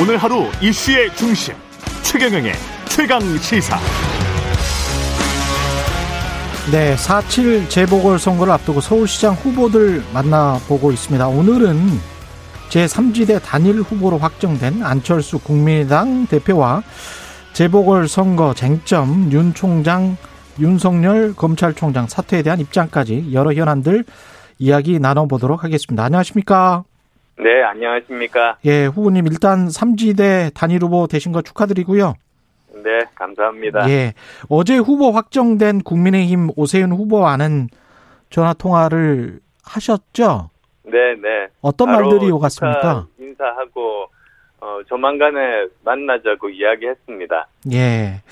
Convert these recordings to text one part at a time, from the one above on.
오늘 하루 이슈의 중심 최경영의 최강 시사. 네, 4.7 재보궐선거를 앞두고 서울시장 후보들 만나보고 있습니다. 오늘은 제3지대 단일 후보로 확정된 안철수 국민의당 대표와 재보궐선거 쟁점 윤 총장, 윤석열 검찰총장 사퇴에 대한 입장까지 여러 현안들 이야기 나눠보도록 하겠습니다. 안녕하십니까? 네, 안녕하십니까? 예, 후보님 일단 3지대 단일 후보 되신 거 축하드리고요. 네, 감사합니다. 예. 어제 후보 확정된 국민의힘 오세훈 후보와는 전화 통화를 하셨죠? 네, 네. 어떤 말들이 오갔습니까? 인사하고 어, 조만간에 만나자고 이야기했습니다. 예.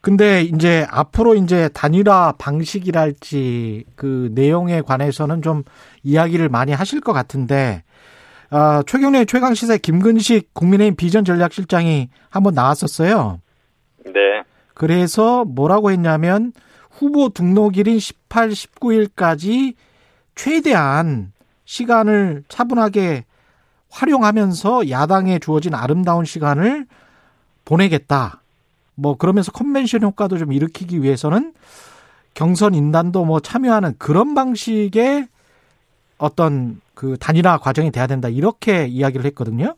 근데 이제 앞으로 이제 단일화 방식이랄지 그 내용에 관해서는 좀 이야기를 많이 하실 것 같은데 아, 최경래 최강 시사의 김근식 국민의힘 비전 전략실장이 한번 나왔었어요. 네. 그래서 뭐라고 했냐면 후보 등록일인 18, 19일까지 최대한 시간을 차분하게 활용하면서 야당에 주어진 아름다운 시간을 보내겠다. 뭐 그러면서 컨벤션 효과도 좀 일으키기 위해서는 경선 인단도 뭐 참여하는 그런 방식의 어떤 그 단일화 과정이 돼야 된다. 이렇게 이야기를 했거든요.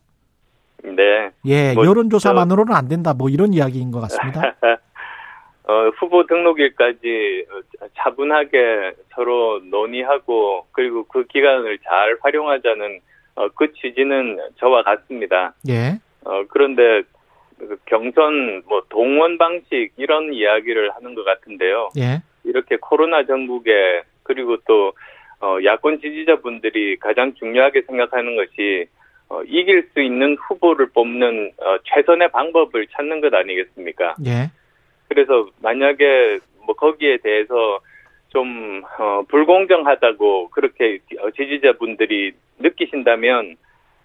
네. 예, 뭐, 여론조사만으로는 안 된다. 뭐 이런 이야기인 것 같습니다. 어, 후보 등록일까지 차분하게 서로 논의하고 그리고 그 기간을 잘 활용하자는 어, 그 취지는 저와 같습니다. 예. 어, 그런데 그 경선 뭐 동원 방식 이런 이야기를 하는 것 같은데요. 예. 이렇게 코로나 전국에 그리고 또 어, 야권 지지자분들이 가장 중요하게 생각하는 것이 어, 이길 수 있는 후보를 뽑는 어, 최선의 방법을 찾는 것 아니겠습니까? 예. 그래서 만약에 뭐 거기에 대해서 좀 어, 불공정하다고 그렇게 어, 지지자분들이 느끼신다면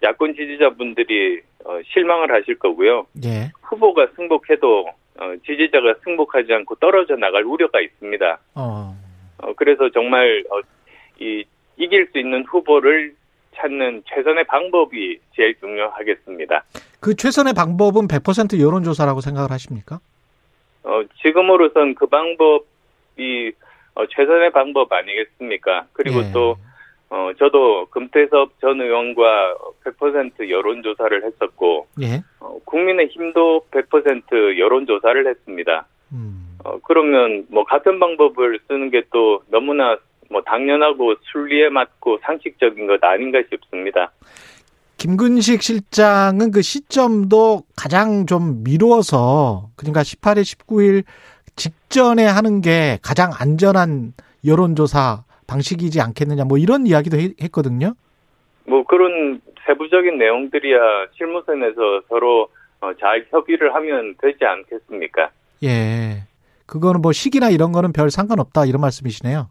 야권 지지자분들이 어, 실망을 하실 거고요. 예. 후보가 승복해도 어, 지지자가 승복하지 않고 떨어져 나갈 우려가 있습니다. 어. 어, 그래서 정말 어, 이 이길 수 있는 후보를 찾는 최선의 방법이 제일 중요하겠습니다. 그 최선의 방법은 100% 여론조사라고 생각을 하십니까? 어, 지금으로선 그 방법이 어, 최선의 방법 아니겠습니까? 그리고 예. 또 어, 저도 금태섭 전 의원과 100% 여론조사를 했었고 예. 어, 국민의힘도 100% 여론조사를 했습니다. 음. 어, 그러면 뭐 같은 방법을 쓰는 게 또 너무나 뭐 당연하고 순리에 맞고 상식적인 것 아닌가 싶습니다. 김근식 실장은 그 시점도 가장 좀 미루어서 그러니까 18일, 19일 직전에 하는 게 가장 안전한 여론조사 방식이지 않겠느냐 뭐 이런 이야기도 했- 했거든요. 뭐 그런 세부적인 내용들이야 실무선에서 서로 어, 잘 협의를 하면 되지 않겠습니까? 예. 그거는 뭐 시기나 이런 거는 별 상관없다 이런 말씀이시네요.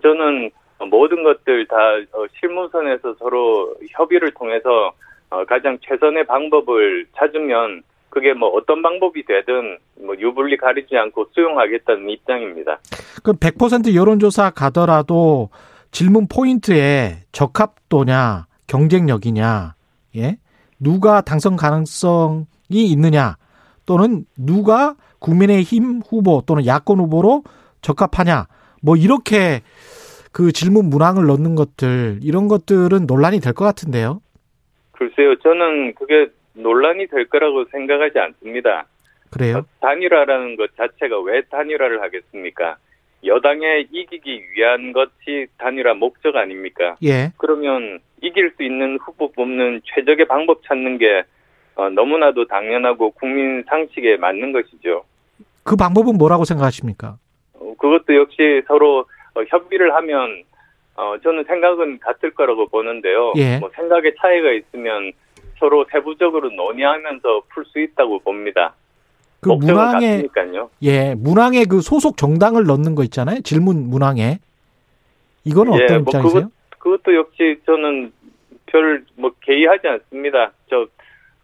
저는 모든 것들 다 어, 실무선에서 서로 협의를 통해서 어, 가장 최선의 방법을 찾으면 그게 뭐 어떤 방법이 되든 뭐 유불리 가리지 않고 수용하겠다는 입장입니다. 그럼 100% 여론조사 가더라도 질문 포인트에 적합도냐, 경쟁력이냐, 예? 누가 당선 가능성이 있느냐, 또는 누가 국민의힘 후보 또는 야권 후보로 적합하냐, 뭐 이렇게 그 질문 문항을 넣는 것들, 이런 것들은 논란이 될 것 같은데요. 글쎄요, 저는 그게 논란이 될 거라고 생각하지 않습니다. 그래요? 단일화라는 것 자체가 왜 단일화를 하겠습니까? 여당에 이기기 위한 것이 단일화 목적 아닙니까? 예. 그러면 이길 수 있는 후보 뽑는 최적의 방법 찾는 게 어, 너무나도 당연하고 국민 상식에 맞는 것이죠. 그 방법은 뭐라고 생각하십니까? 어, 그것도 역시 서로 어, 협의를 하면 어, 저는 생각은 같을 거라고 보는데요. 예. 뭐 생각의 차이가 있으면 서로 세부적으로 논의하면서 풀 수 있다고 봅니다. 그 문항에 같으니까요. 예, 문항에 그 소속 정당을 넣는 거 있잖아요. 질문 문항에. 이거는 예, 어떤 뭐 입장이세요? 그것도 역시 저는 별 뭐 개의하지 않습니다. 저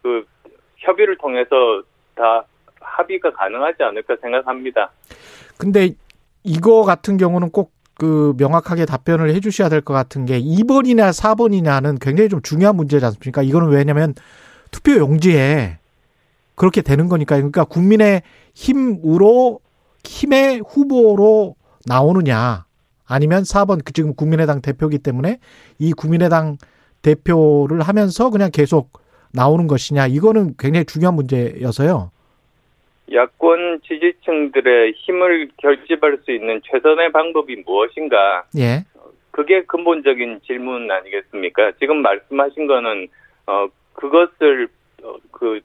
그 협의를 통해서 다 합의가 가능하지 않을까 생각합니다. 근데 이거 같은 경우는 꼭그 명확하게 답변을 해 주셔야 될 것 같은 게 2번이나 4번이냐는 굉장히 좀 중요한 문제지 않습니까? 이거는 왜냐면 투표 용지에 그렇게 되는 거니까 그러니까 국민의 힘으로 힘의 후보로 나오느냐 아니면 4번 그 지금 국민의당 대표기 때문에 이 국민의당 대표를 하면서 그냥 계속 나오는 것이냐 이거는 굉장히 중요한 문제여서요. 야권 지지층들의 힘을 결집할 수 있는 최선의 방법이 무엇인가? 예. 그게 근본적인 질문 아니겠습니까? 지금 말씀하신 거는 어 그것을 어, 그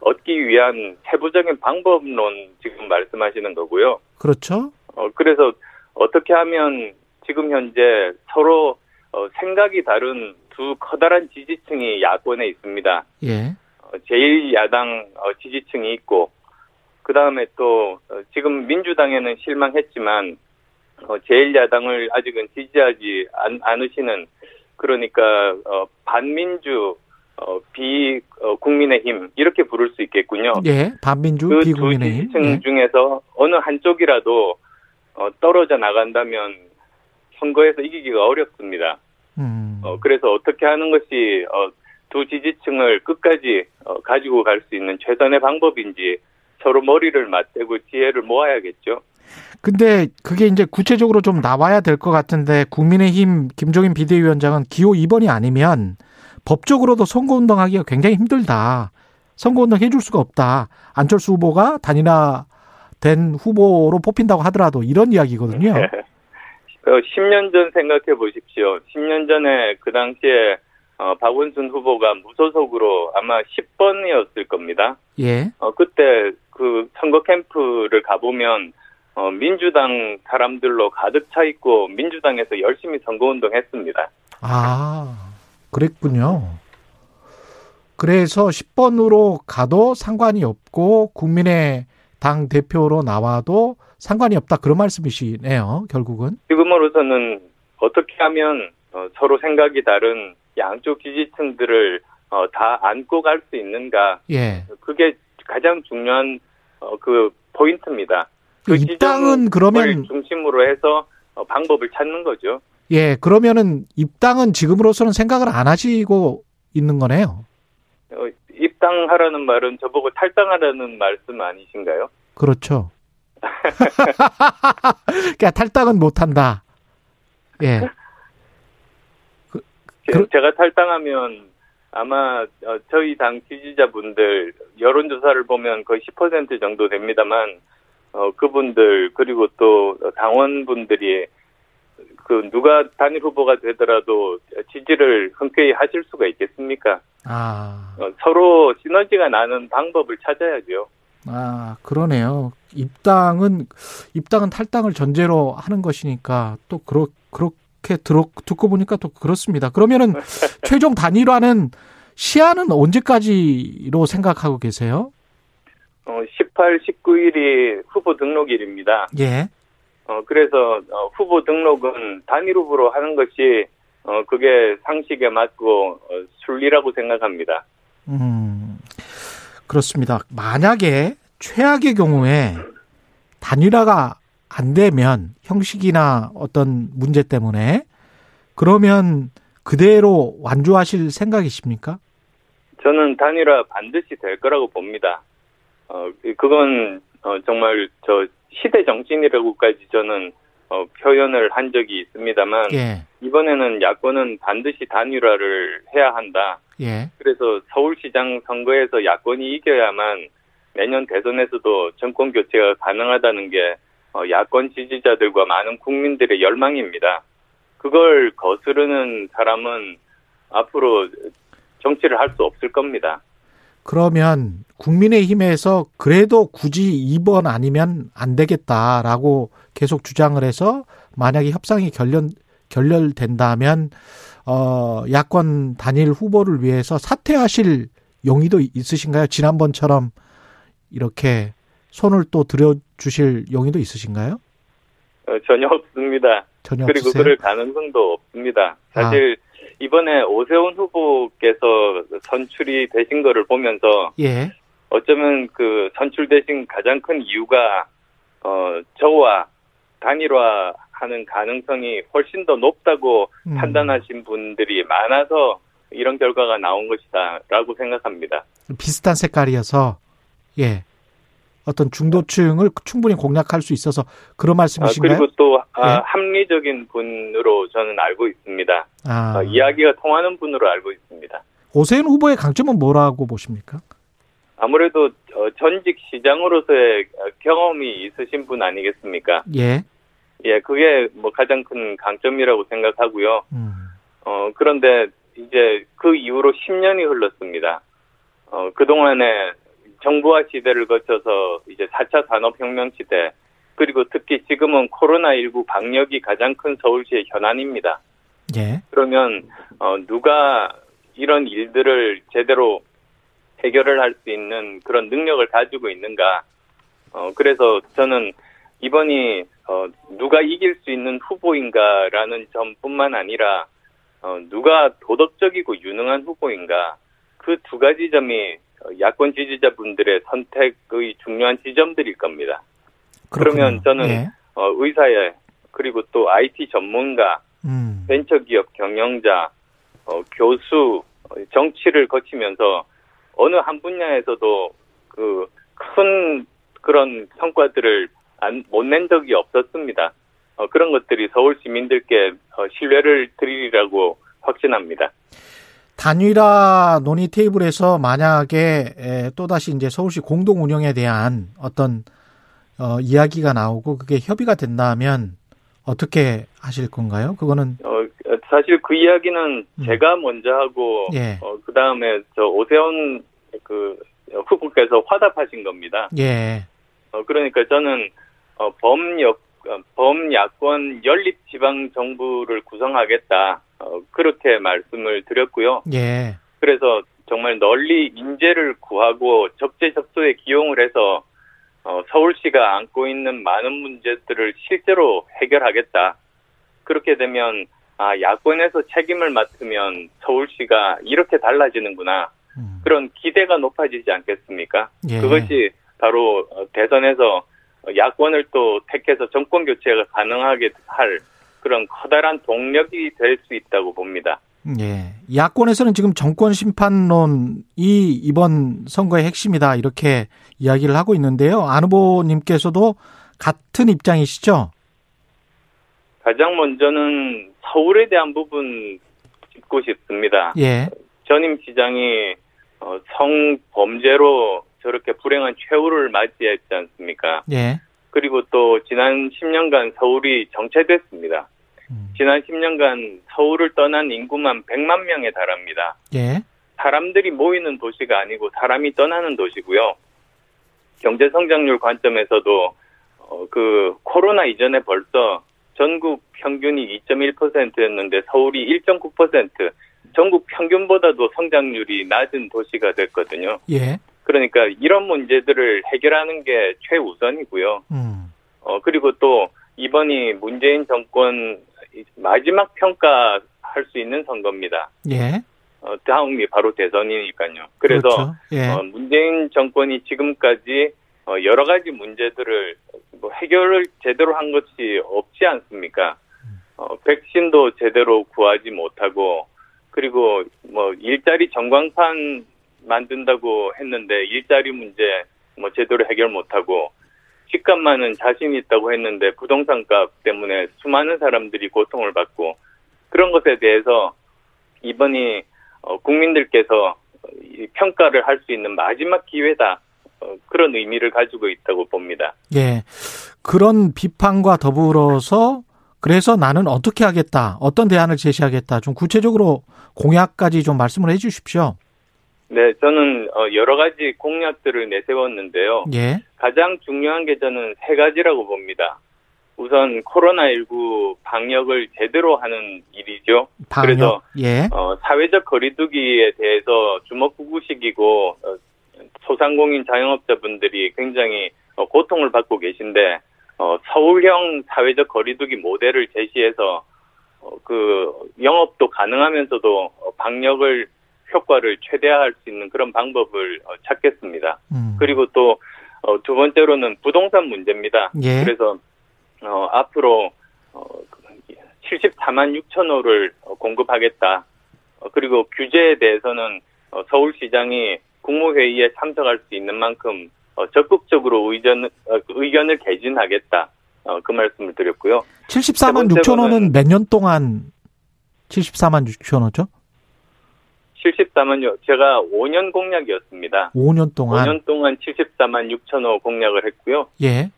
얻기 위한 세부적인 방법론 지금 말씀하시는 거고요. 그렇죠. 어 그래서 어떻게 하면 지금 현재 서로 어, 생각이 다른 두 커다란 지지층이 야권에 있습니다. 예. 어, 제1야당 어, 지지층이 있고 그 다음에 또 어, 지금 민주당에는 실망했지만 어, 제1야당을 아직은 지지하지 않, 않으시는 그러니까 어, 반민주 어, 비 어, 국민의힘 이렇게 부를 수 있겠군요. 예. 반민주 그두 비국민의힘. 지지층 예. 중에서 어느 한쪽이라도 어, 떨어져 나간다면 선거에서 이기기가 어렵습니다. 음. 어, 그래서 어떻게 하는 것이 어, 두 지지층을 끝까지 어, 가지고 갈 수 있는 최선의 방법인지 서로 머리를 맞대고 지혜를 모아야겠죠. 근데 그게 이제 구체적으로 좀 나와야 될 것 같은데 국민의힘 김종인 비대위원장은 기호 2번이 아니면 법적으로도 선거운동하기가 굉장히 힘들다. 선거운동 해줄 수가 없다. 안철수 후보가 단일화된 후보로 뽑힌다고 하더라도 이런 이야기거든요. 어, 10년 전 생각해 보십시오. 10년 전에 그 당시에 어, 박원순 후보가 무소속으로 아마 10번이었을 겁니다. 예. 어, 그때 그 선거 캠프를 가보면 어, 민주당 사람들로 가득 차 있고 민주당에서 열심히 선거 운동 했습니다. 아, 그랬군요. 그래서 10번으로 가도 상관이 없고 국민의 당 대표로 나와도 상관이 없다 그런 말씀이시네요. 결국은. 지금으로서는 어떻게 하면 어, 서로 생각이 다른 양쪽 지지층들을 어, 다 안고 갈 수 있는가 예. 그게 가장 중요한 어, 그 포인트입니다. 그 입당은 지점을 그러면 중심으로 해서 어, 방법을 찾는 거죠. 예, 그러면은 입당은 지금으로서는 생각을 안 하시고 있는 거네요. 어, 입당하라는 말은 저보고 탈당하라는 말씀 아니신가요? 그렇죠. 그러니까 탈당은 못 한다. 예. 제- 그러- 제가 탈당하면 아마 어, 저희 당 지지자분들 여론조사를 보면 거의 10% 정도 됩니다만 어, 그분들 그리고 또 당원분들이 그 누가 단일 후보가 되더라도 지지를 흔쾌히 하실 수가 있겠습니까? 아. 어, 서로 시너지가 나는 방법을 찾아야죠. 아, 그러네요. 입당은 입당은 탈당을 전제로 하는 것이니까 또 그렇 그렇 게 들어 듣고 보니까 또 그렇습니다. 그러면은 최종 단일화는 시한은 언제까지로 생각하고 계세요? 어, 18, 19일이 후보 등록일입니다. 예. 어, 그래서 어, 후보 등록은 단일 후보로 하는 것이 어, 그게 상식에 맞고 어, 순리라고 생각합니다. 음. 그렇습니다. 만약에 최악의 경우에 단일화가 안 되면 형식이나 어떤 문제 때문에 그러면 그대로 완주하실 생각이십니까? 저는 단일화 반드시 될 거라고 봅니다. 어, 그건 어, 정말 저 시대 정신이라고까지 저는 어, 표현을 한 적이 있습니다만 예. 이번에는 야권은 반드시 단일화를 해야 한다. 예. 그래서 서울시장 선거에서 야권이 이겨야만 내년 대선에서도 정권 교체가 가능하다는 게 어, 야권 지지자들과 많은 국민들의 열망입니다. 그걸 거스르는 사람은 앞으로 정치를 할 수 없을 겁니다. 그러면 국민의힘에서 그래도 굳이 2번 아니면 안 되겠다라고 계속 주장을 해서 만약에 협상이 결렬 결렬된다면 어 야권 단일 후보를 위해서 사퇴하실 용의도 있으신가요? 지난번처럼 이렇게 손을 또 들여 주실 용의도 있으신가요? 어, 전혀 없습니다. 전혀 그리고 없으세요? 그럴 가능성도 없습니다. 사실 이번에 오세훈 후보께서 선출이 되신 거를 보면서 예. 어쩌면 그 선출되신 가장 큰 이유가 어 저와 단일화하는 가능성이 훨씬 더 높다고 음. 판단하신 분들이 많아서 이런 결과가 나온 것이다라고 생각합니다. 비슷한 색깔이어서 예. 어떤 중도층을 충분히 공략할 수 있어서 그런 말씀이신가요? 아, 그리고 또 아, 예? 합리적인 분으로 저는 알고 있습니다. 아. 아, 이야기가 통하는 분으로 알고 있습니다. 오세훈 후보의 강점은 뭐라고 보십니까? 아무래도 어, 전직 시장으로서의 경험이 있으신 분 아니겠습니까? 예. 예, 그게 뭐 가장 큰 강점이라고 생각하고요. 음. 어, 그런데 이제 그 이후로 10년이 흘렀습니다. 어, 그동안에 정부화 시대를 거쳐서 이제 4차 산업혁명 시대, 그리고 특히 지금은 코로나19 방역이 가장 큰 서울시의 현안입니다. 예. 그러면, 어, 누가 이런 일들을 제대로 해결을 할 수 있는 그런 능력을 가지고 있는가. 어, 그래서 저는 이번이, 어, 누가 이길 수 있는 후보인가라는 점뿐만 아니라, 어, 누가 도덕적이고 유능한 후보인가. 그 두 가지 점이 야권 지지자분들의 선택의 중요한 지점들일 겁니다. 그렇군요. 그러면 저는 예. 어, 의사에 그리고 또 IT 전문가, 음. 벤처기업 경영자, 어, 교수, 어, 정치를 거치면서 어느 한 분야에서도 그 큰 그런 성과들을 못 낸 적이 없었습니다. 어, 그런 것들이 서울 시민들께 어, 신뢰를 드리리라고 확신합니다. 단일화 논의 테이블에서 만약에 또다시 이제 서울시 공동 운영에 대한 어떤 어, 이야기가 나오고 그게 협의가 된다면 어떻게 하실 건가요? 그거는 어, 사실 그 이야기는 음. 제가 먼저 하고 예. 어, 그 다음에 저 오세훈 그 후보께서 화답하신 겁니다. 예. 어, 그러니까 저는 어, 범역 어, 범야권 연립 지방 정부를 구성하겠다. 어, 그렇게 말씀을 드렸고요. 예. 그래서 정말 널리 인재를 구하고 적재적소에 기용을 해서 어, 서울시가 안고 있는 많은 문제들을 실제로 해결하겠다. 그렇게 되면 아 야권에서 책임을 맡으면 서울시가 이렇게 달라지는구나. 음. 그런 기대가 높아지지 않겠습니까? 예. 그것이 바로 어, 대선에서 야권을 또 택해서 정권 교체가 가능하게 할 그런 커다란 동력이 될 수 있다고 봅니다. 예. 야권에서는 지금 정권 심판론이 이번 선거의 핵심이다 이렇게 이야기를 하고 있는데요. 안 후보님께서도 같은 입장이시죠? 가장 먼저는 서울에 대한 부분 짚고 싶습니다. 예. 전임 시장이 어, 성범죄로 저렇게 불행한 최후를 맞이했지 않습니까? 예. 그리고 또 지난 10년간 서울이 정체됐습니다. 음. 지난 10년간 서울을 떠난 인구만 100만 명에 달합니다. 예. 사람들이 모이는 도시가 아니고 사람이 떠나는 도시고요. 경제 성장률 관점에서도 어, 그 코로나 이전에 벌써 전국 평균이 2.1%였는데 서울이 1.9% 전국 평균보다도 성장률이 낮은 도시가 됐거든요. 예. 그러니까 이런 문제들을 해결하는 게 최우선이고요. 음. 어 그리고 또 이번이 문재인 정권 마지막 평가할 수 있는 선거입니다. 예. 어, 다음이 바로 대선이니까요. 그래서 그렇죠. 예. 어, 문재인 정권이 지금까지 어, 여러 가지 문제들을 뭐 해결을 제대로 한 것이 없지 않습니까? 어, 백신도 제대로 구하지 못하고 그리고 뭐 일자리 전광판 만든다고 했는데 일자리 문제 뭐 제대로 해결 못하고 집값만은 자신 있다고 했는데 부동산 값 때문에 수많은 사람들이 고통을 받고 그런 것에 대해서 이번이 어, 국민들께서 평가를 할 수 있는 마지막 기회다. 어, 그런 의미를 가지고 있다고 봅니다. 예. 그런 비판과 더불어서 그래서 나는 어떻게 하겠다. 어떤 대안을 제시하겠다. 좀 구체적으로 공약까지 좀 말씀을 해 주십시오. 네, 저는 어, 여러 가지 공약들을 내세웠는데요. 예. 가장 중요한 게 저는 세 가지라고 봅니다. 우선 코로나19 방역을 제대로 하는 일이죠. 방역, 그래서 예. 어, 사회적 거리두기에 대해서 주먹구구식이고 어, 소상공인 자영업자분들이 굉장히 어, 고통을 받고 계신데 어, 서울형 사회적 거리두기 모델을 제시해서 어, 그 영업도 가능하면서도 어, 방역을 효과를 최대화할 수 있는 그런 방법을 어, 찾겠습니다. 음. 그리고 또두 어, 번째로는 부동산 문제입니다. 예. 그래서 어, 앞으로 어, 74만 6천 호를 공급하겠다. 어, 그리고 규제에 대해서는 어, 서울시장이 국무회의에 참석할 수 있는 만큼 어, 적극적으로 의견, 어, 의견을 개진하겠다. 어, 그 말씀을 드렸고요. 74만 세 번째 6천 원은 거는- 몇 년 동안 74만 6천 원이죠? 74만요. 제가 5년 공약이었습니다. 5년 동안. 5년 동안 74만 6천 호 공약을 했고요. 예.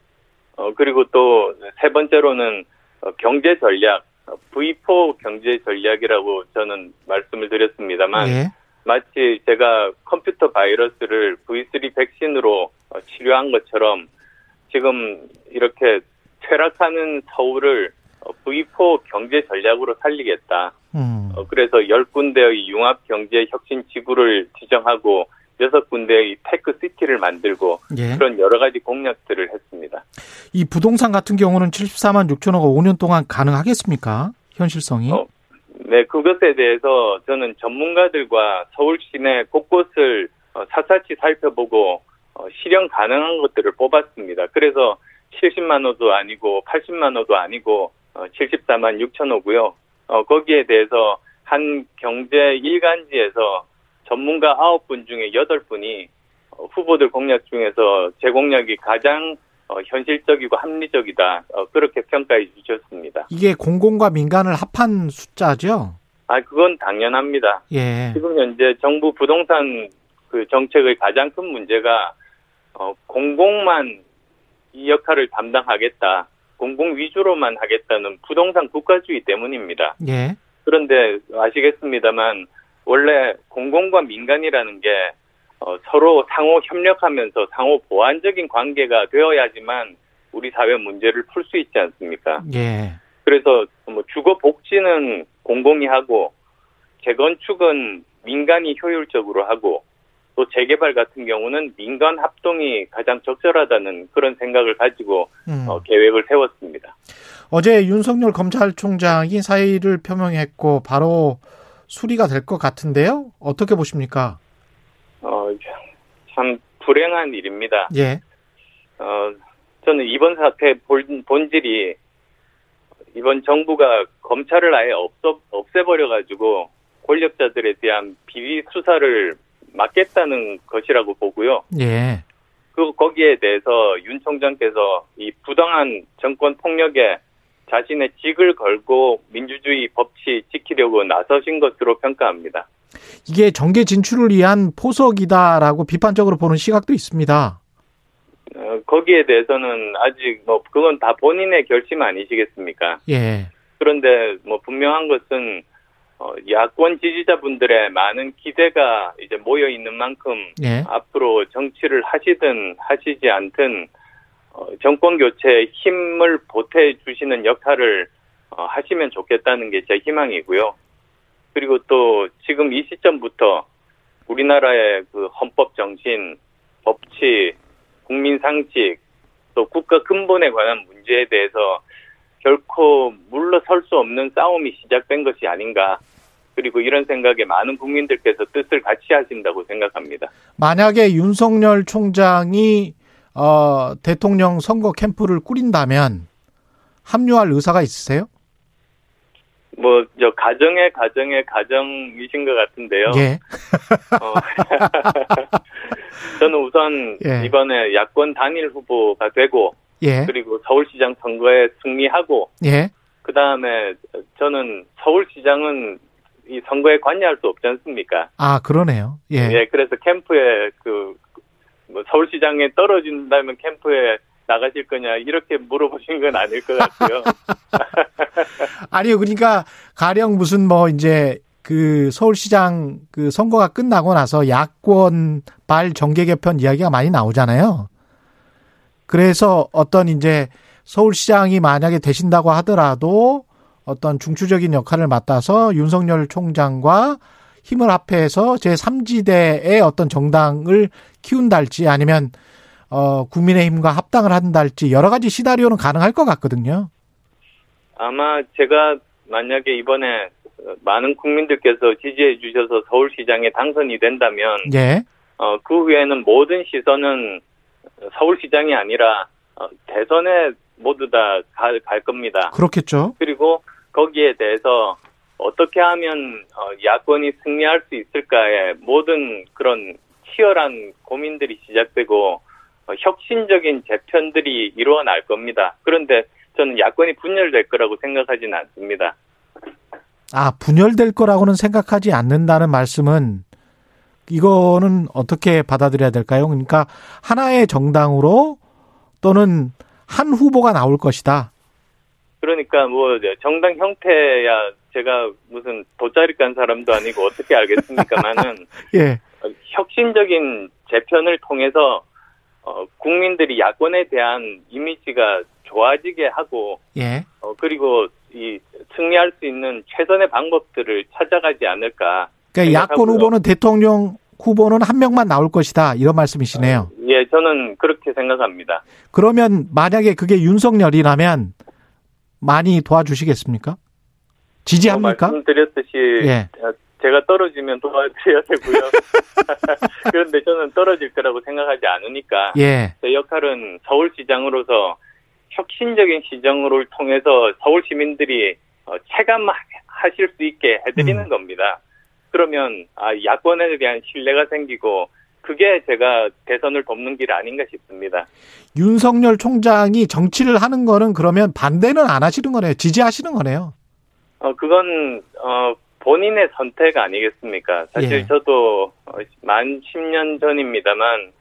어, 그리고 또 세 번째로는 어, 경제 전략, 어, V4 경제 전략이라고 저는 말씀을 드렸습니다만 예. 마치 제가 컴퓨터 바이러스를 V3 백신으로 어, 치료한 것처럼 지금 이렇게 퇴락하는 서울을 어, V4 경제 전략으로 살리겠다. 음. 어, 그래서 10군데의 융합 경제 혁신 지구를 지정하고 6군데의 tech city를 만들고 예. 그런 여러 가지 공약들을 했습니다. 이 부동산 같은 경우는 74만 6천 호가 5년 동안 가능하겠습니까? 현실성이? 어, 네, 그것에 대해서 저는 전문가들과 서울 시내 곳곳을 어, 샅샅이 살펴보고 어, 실현 가능한 것들을 뽑았습니다. 그래서 70만 호도 아니고 80만 호도 아니고 어, 74만 6천 호고요. 어, 거기에 대해서 한 경제 일간지에서 전문가 9분 중에 8분이 어, 후보들 공약 중에서 제 공약이 가장 어, 현실적이고 합리적이다. 어, 그렇게 평가해 주셨습니다. 이게 공공과 민간을 합한 숫자죠? 아, 그건 당연합니다. 예. 지금 현재 정부 부동산 그 정책의 가장 큰 문제가 어, 공공만 이 역할을 담당하겠다. 공공 위주로만 하겠다는 부동산 국가주의 때문입니다. 예. 그런데 아시겠습니다만 원래 공공과 민간이라는 게 어, 서로 상호 협력하면서 상호 보완적인 관계가 되어야지만 우리 사회 문제를 풀 수 있지 않습니까? 예. 그래서 뭐 주거 복지는 공공이 하고 재건축은 민간이 효율적으로 하고 또 재개발 같은 경우는 민간 합동이 가장 적절하다는 그런 생각을 가지고 음. 어, 계획을 세웠습니다. 어제 윤석열 검찰총장이 사의를 표명했고 바로 수리가 될 것 같은데요. 어떻게 보십니까? 어, 참 불행한 일입니다. 예. 어, 저는 이번 사태 본, 본질이 이번 정부가 검찰을 아예 없어, 없애버려가지고 권력자들에 대한 비리 수사를 막겠다는 것이라고 보고요. 예. 그 거기에 대해서 윤 총장께서 이 부당한 정권 폭력에 자신의 직을 걸고 민주주의 법치 지키려고 나서신 것으로 평가합니다. 이게 정계 진출을 위한 포석이다라고 비판적으로 보는 시각도 있습니다. 어, 거기에 대해서는 아직 뭐 그건 다 본인의 결심 아니시겠습니까? 예. 그런데 뭐 분명한 것은 어, 야권 지지자분들의 많은 기대가 이제 모여 있는 만큼 예. 앞으로 정치를 하시든 하시지 않든 어, 정권 교체에 힘을 보태 주시는 역할을 어, 하시면 좋겠다는 게 제 희망이고요. 그리고 또 지금 이 시점부터 우리나라의 그 헌법 정신, 법치, 국민 상식, 또 국가 근본에 관한 문제에 대해서 결코 물러설 수 없는 싸움이 시작된 것이 아닌가. 그리고 이런 생각에 많은 국민들께서 뜻을 같이 하신다고 생각합니다. 만약에 윤석열 총장이 어, 대통령 선거 캠프를 꾸린다면 합류할 의사가 있으세요? 뭐, 저, 가정의 가정의 가정이신 것 같은데요. 예. 어, 저는 우선 예. 이번에 야권 단일 후보가 되고, 예. 그리고 서울시장 선거에 승리하고, 예. 그 다음에 저는 서울시장은 이 선거에 관여할 수 없지 않습니까? 아, 그러네요. 예. 예, 그래서 캠프에 그, 뭐 서울시장에 떨어진다면 캠프에 나가실 거냐, 이렇게 물어보신 건 아닐 것 같고요. 아니요. 그러니까 가령 무슨 뭐 이제 그 서울시장 그 선거가 끝나고 나서 야권 발 정계 개편 이야기가 많이 나오잖아요. 그래서 어떤 이제 서울시장이 만약에 되신다고 하더라도 어떤 중추적인 역할을 맡아서 윤석열 총장과 힘을 합해서 제3지대의 어떤 정당을 키운달지 아니면 어 국민의힘과 합당을 한달지 여러 가지 시나리오는 가능할 것 같거든요. 아마 제가 만약에 이번에 많은 국민들께서 지지해 주셔서 서울시장에 당선이 된다면 예. 어, 그 후에는 모든 시선은 서울시장이 아니라 어, 대선에 모두 다갈 겁니다. 그렇겠죠. 그리고 거기에 대해서 어, 어떻게 하면 어, 야권이 승리할 수 있을까에 모든 그런 치열한 고민들이 시작되고 어, 혁신적인 재편들이 이루어날 겁니다. 그런데 저는 야권이 분열될 거라고 생각하지는 않습니다. 아, 분열될 거라고는 생각하지 않는다는 말씀은 이거는 어떻게 받아들여야 될까요? 그러니까 하나의 정당으로 또는 한 후보가 나올 것이다. 그러니까 뭐 정당 형태야 제가 무슨 돗자리 깐 사람도 아니고 어떻게 알겠습니까만은 예. 혁신적인 재편을 통해서 어, 국민들이 야권에 대한 이미지가 좋아지게 하고 예. 어, 그리고 이 승리할 수 있는 최선의 방법들을 찾아가지 않을까. 그러니까 야권. 후보는 대통령 후보는 한 명만 나올 것이다. 이런 말씀이시네요. 예, 저는 그렇게 생각합니다. 그러면 만약에 그게 윤석열이라면 많이 도와주시겠습니까? 지지합니까? 어, 말씀드렸듯이 예. 제가 떨어지면 도와드려야 되고요. 그런데 저는 떨어질 거라고 생각하지 않으니까 예. 제 역할은 서울시장으로서 혁신적인 시정을 통해서 서울 시민들이 어, 체감하실 수 있게 해드리는 음. 겁니다. 그러면 아, 야권에 대한 신뢰가 생기고 그게 제가 대선을 돕는 길 아닌가 싶습니다. 윤석열 총장이 정치를 하는 거는 그러면 반대는 안 하시는 거네요. 지지하시는 거네요. 어, 그건, 어, 본인의 선택 아니겠습니까? 사실 예. 저도 어, 만 10년 전입니다만,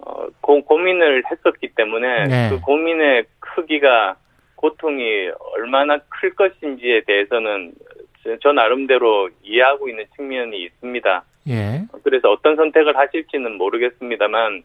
어, 고, 고민을 했었기 때문에 네. 그 고민의 크기가 고통이 얼마나 클 것인지에 대해서는 저- 저 나름대로 이해하고 있는 측면이 있습니다. 예. 그래서 어떤 선택을 하실지는 모르겠습니다만,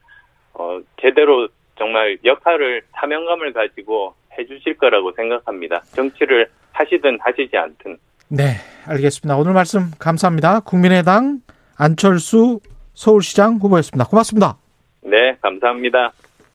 어, 제대로 정말 역할을 사명감을 가지고 해주실 거라고 생각합니다. 정치를 하시든 하시지 않든. 네, 알겠습니다. 오늘 말씀 감사합니다. 국민의당 안철수 서울시장 후보였습니다. 고맙습니다. 네, 감사합니다.